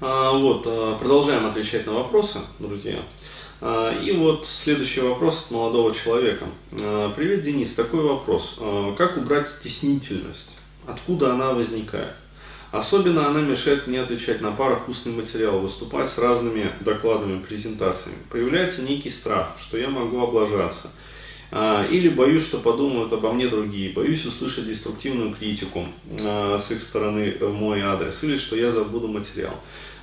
А, вот, а, продолжаем отвечать на вопросы, друзья. А, и вот следующий вопрос от молодого человека. Привет, Денис, такой вопрос. Как убрать стеснительность? Откуда она возникает? Особенно она мешает мне отвечать на парах устный материал, выступать с разными докладами, презентациями. Появляется некий страх, что я могу облажаться. Или боюсь, что подумают обо мне другие. Боюсь услышать деструктивную критику с их стороны в мой адрес. Или что я забуду материал.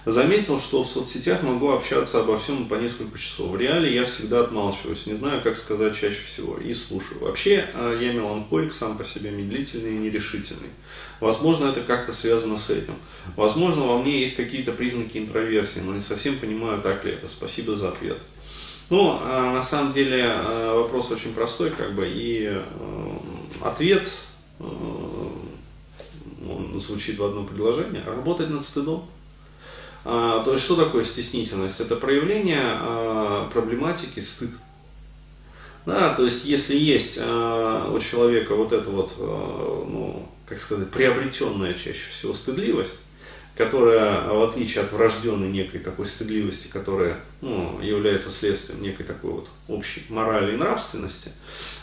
Заметил, что в соцсетях могу общаться обо всем по несколько часов. В реале я всегда отмалчиваюсь, не знаю, как сказать чаще всего, и слушаю. Вообще, э, я меланхолик сам по себе, медлительный и нерешительный. Возможно, это как-то связано с этим. Возможно, во мне есть какие-то признаки интроверсии, но не совсем понимаю, так ли это. Спасибо за ответ. Ну, э, на самом деле, э, вопрос очень простой, как бы, и ответ, он звучит в одном предложении, работать над стыдом. А, то есть что такое стеснительность? Это проявление а, проблематики стыд. Да, то есть если есть а, у человека вот это вот, ну, как сказать, приобретенная чаще всего стыдливость, которая, в отличие от врожденной некой такой стыдливости, которая ну, является следствием некой такой вот общей морали и нравственности,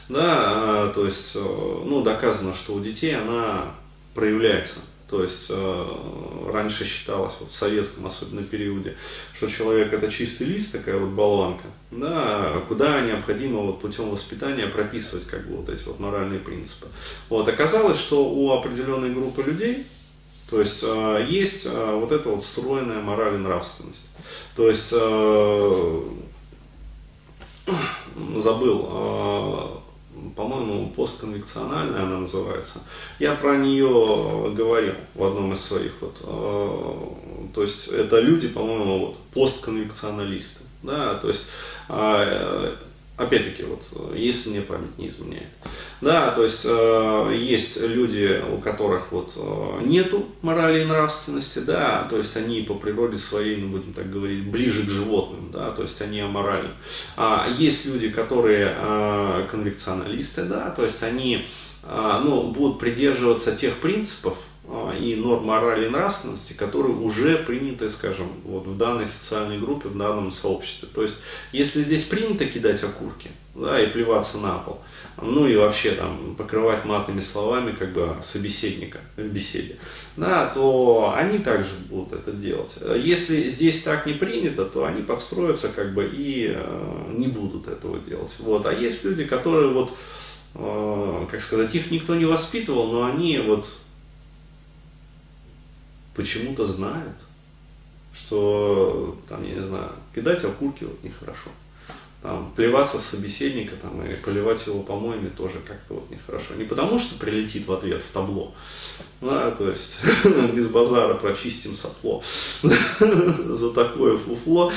да, то есть, ну, доказано, что у детей она проявляется то есть э, раньше считалось, вот в советском особенно периоде, что человек это чистый лист, такая вот болванка, да, куда необходимо вот путем воспитания прописывать как бы вот эти вот моральные принципы. Вот оказалось, что у определенной группы людей, то есть э, есть э, вот эта вот встроенная мораль и нравственность. То есть э, забыл, по-моему, постконвекциональная она называется. Я про нее говорил в одном из своих вот, то есть это люди, по-моему, вот, постконвекционалисты, да, то есть опять-таки, вот, если мне память не изменяет. Да, то есть э, есть люди, у которых вот э, нету морали и нравственности, да, то есть они по природе своей, ну, будем так говорить, ближе к животным, да, то есть они аморальны. А есть люди, которые э, конвекционалисты, да, то есть они э, ну, будут придерживаться тех принципов, и норм морали и нравственности, которые уже приняты, скажем, вот в данной социальной группе, в данном сообществе. То есть, если здесь принято кидать окурки да, и плеваться на пол, ну и вообще там покрывать матными словами как бы собеседника в беседе, да, то они также будут это делать. Если здесь так не принято, то они подстроятся как бы и э, не будут этого делать. Вот. А есть люди, которые вот, э, как сказать, их никто не воспитывал, но они вот почему-то знают, что, там, я не знаю, кидать окурки вот нехорошо. Там, плеваться в собеседника там, и поливать его помоями тоже как-то вот нехорошо. Не потому, что прилетит в ответ в табло, да, то есть без базара прочистим сопло. За такое фуфло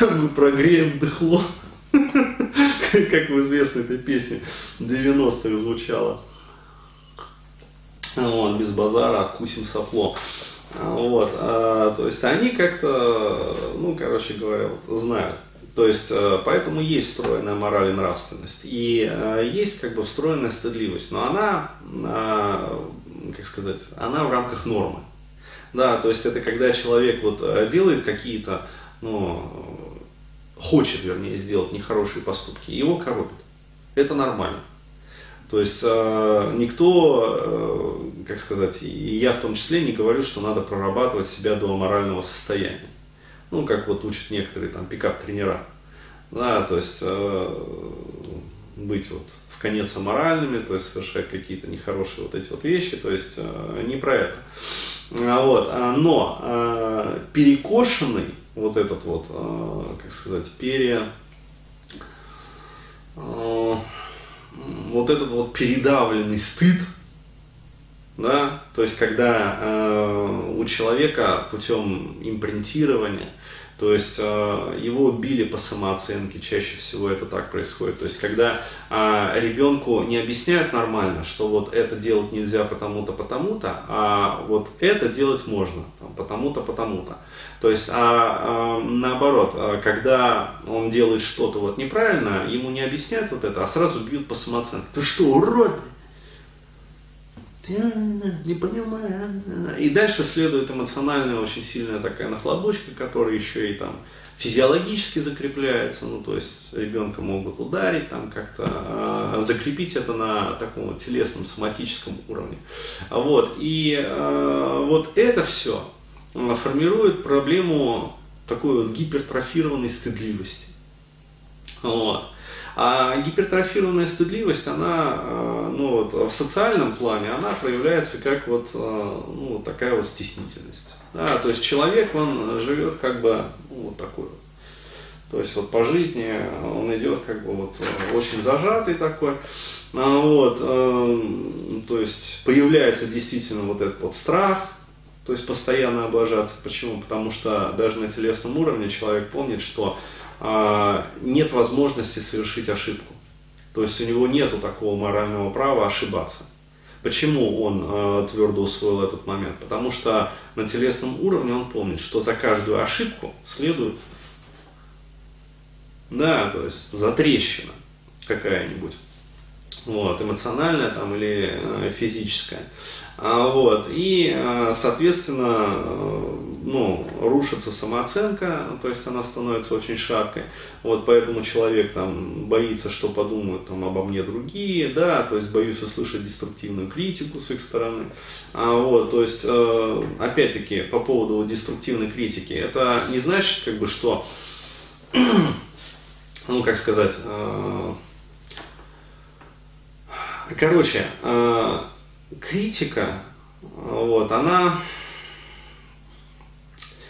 мы прогреем дыхло. Как в известной этой песне 90-х звучало. Вот, без базара откусим сопло. Вот, а, то есть они как-то, ну, короче говоря, вот, знают. То есть, а, поэтому есть встроенная мораль и нравственность. И а, есть как бы встроенная стыдливость. Но она, а, как сказать, она в рамках нормы. Да, то есть это когда человек вот делает какие-то, ну, хочет, вернее, сделать нехорошие поступки, его коробит. Это нормально. То есть э, никто, э, как сказать, и я в том числе не говорю, что надо прорабатывать себя до морального состояния. Ну, как вот учат некоторые там пикап-тренера. Да, то есть э, быть вот в конец аморальными, то есть совершать какие-то нехорошие вот эти вот вещи, то есть не про это. А вот, а, но перекошенный вот этот вот, как сказать, пере вот этот вот передавленный стыд, да, то есть когда э, у человека путем импринтирования, то есть э, его били по самооценке, чаще всего это так происходит. То есть когда э, ребенку не объясняют нормально, что вот это делать нельзя потому-то, потому-то, а вот это делать можно, там, потому-то, потому-то. То есть, а, а наоборот, а, когда он делает что-то вот неправильно, ему не объясняют вот это, а сразу бьют по самооценке. Ты что, урод? Не понимаю. И дальше следует эмоциональная очень сильная такая нахлобучка, которая еще и там физиологически закрепляется, ну то есть ребенка могут ударить, там как-то э, закрепить это на таком телесном, соматическом уровне. Вот, и э, вот это все формирует проблему такой вот гипертрофированной стыдливости. Вот. А гипертрофированная стыдливость, она ну, вот, в социальном плане, она проявляется как вот, ну, такая вот стеснительность. Да, то есть человек, он живет как бы ну, вот такой вот. То есть вот по жизни он идет как бы вот очень зажатый такой. А вот, э, то есть появляется действительно вот этот вот страх, то есть постоянно облажаться. Почему? Потому что даже на телесном уровне человек помнит, что нет возможности совершить ошибку. То есть у него нет такого морального права ошибаться. Почему он э, твердо усвоил этот момент? Потому что на телесном уровне он помнит, что за каждую ошибку следует, да, то есть затрещина какая-нибудь, вот, эмоциональная там или э, физическая. А, вот, и, э, соответственно, э, ну, рушится самооценка, то есть она становится очень шаткой. Вот поэтому человек там боится, что подумают там, обо мне другие, да, то есть боюсь услышать деструктивную критику с их стороны. А, вот, то есть, опять-таки, по поводу деструктивной критики, это не значит, как бы, что, ну, как сказать, короче, критика, вот, она...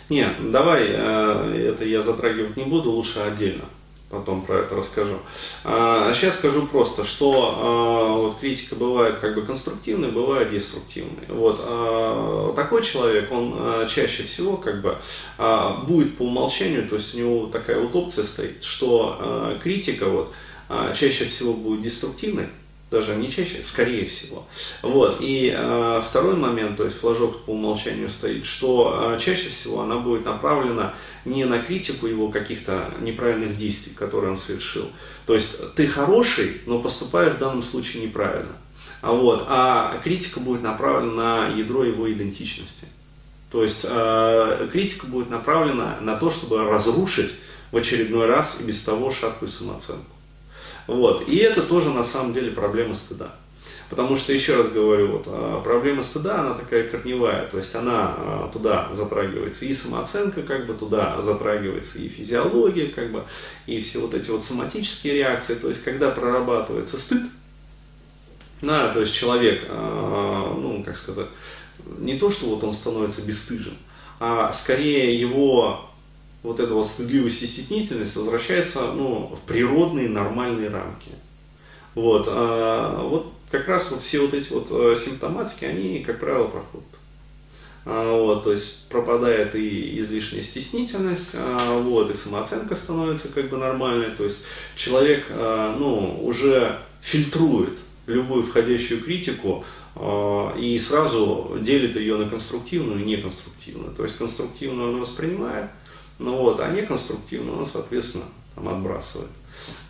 Нет, давай, э, это я затрагивать не буду, лучше отдельно потом про это расскажу. А сейчас скажу просто, что а, вот критика бывает как бы конструктивной, бывает деструктивной. Вот а, такой человек, он а, чаще всего как бы а, будет по умолчанию, то есть у него такая вот опция стоит, что а, критика вот а, чаще всего будет деструктивной, даже не чаще, скорее всего. Вот. И э, второй момент, то есть флажок по умолчанию стоит, что э, чаще всего она будет направлена не на критику его каких-то неправильных действий, которые он совершил. То есть ты хороший, но поступаешь в данном случае неправильно. А, вот, а критика будет направлена на ядро его идентичности. То есть э, критика будет направлена на то, чтобы разрушить в очередной раз и без того шаткую самооценку. Вот. И это тоже на самом деле проблема стыда. Потому что, еще раз говорю, вот, а, проблема стыда, она такая корневая, то есть она а, туда затрагивается и самооценка, как бы туда затрагивается и физиология, как бы, и все вот эти вот соматические реакции, то есть когда прорабатывается стыд, да, то есть человек, а, ну, как сказать, не то, что вот он становится бесстыжим, а скорее его вот эта вот стыдливость и стеснительность возвращается ну, в природные нормальные рамки. Вот, а, вот как раз вот все вот эти вот э, симптоматики, они, как правило, проходят. А, вот, то есть пропадает и излишняя стеснительность, а, вот, и самооценка становится как бы нормальной, то есть человек а, ну, уже фильтрует любую входящую критику и сразу делит ее на конструктивную и неконструктивную. То есть конструктивную он воспринимает, ну вот, а неконструктивно он, соответственно, там отбрасывает.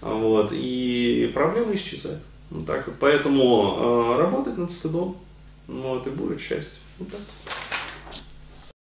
Вот, и проблемы исчезают. Вот так. Поэтому э, работать над стыдом, вот, и будет счастье. Вот так.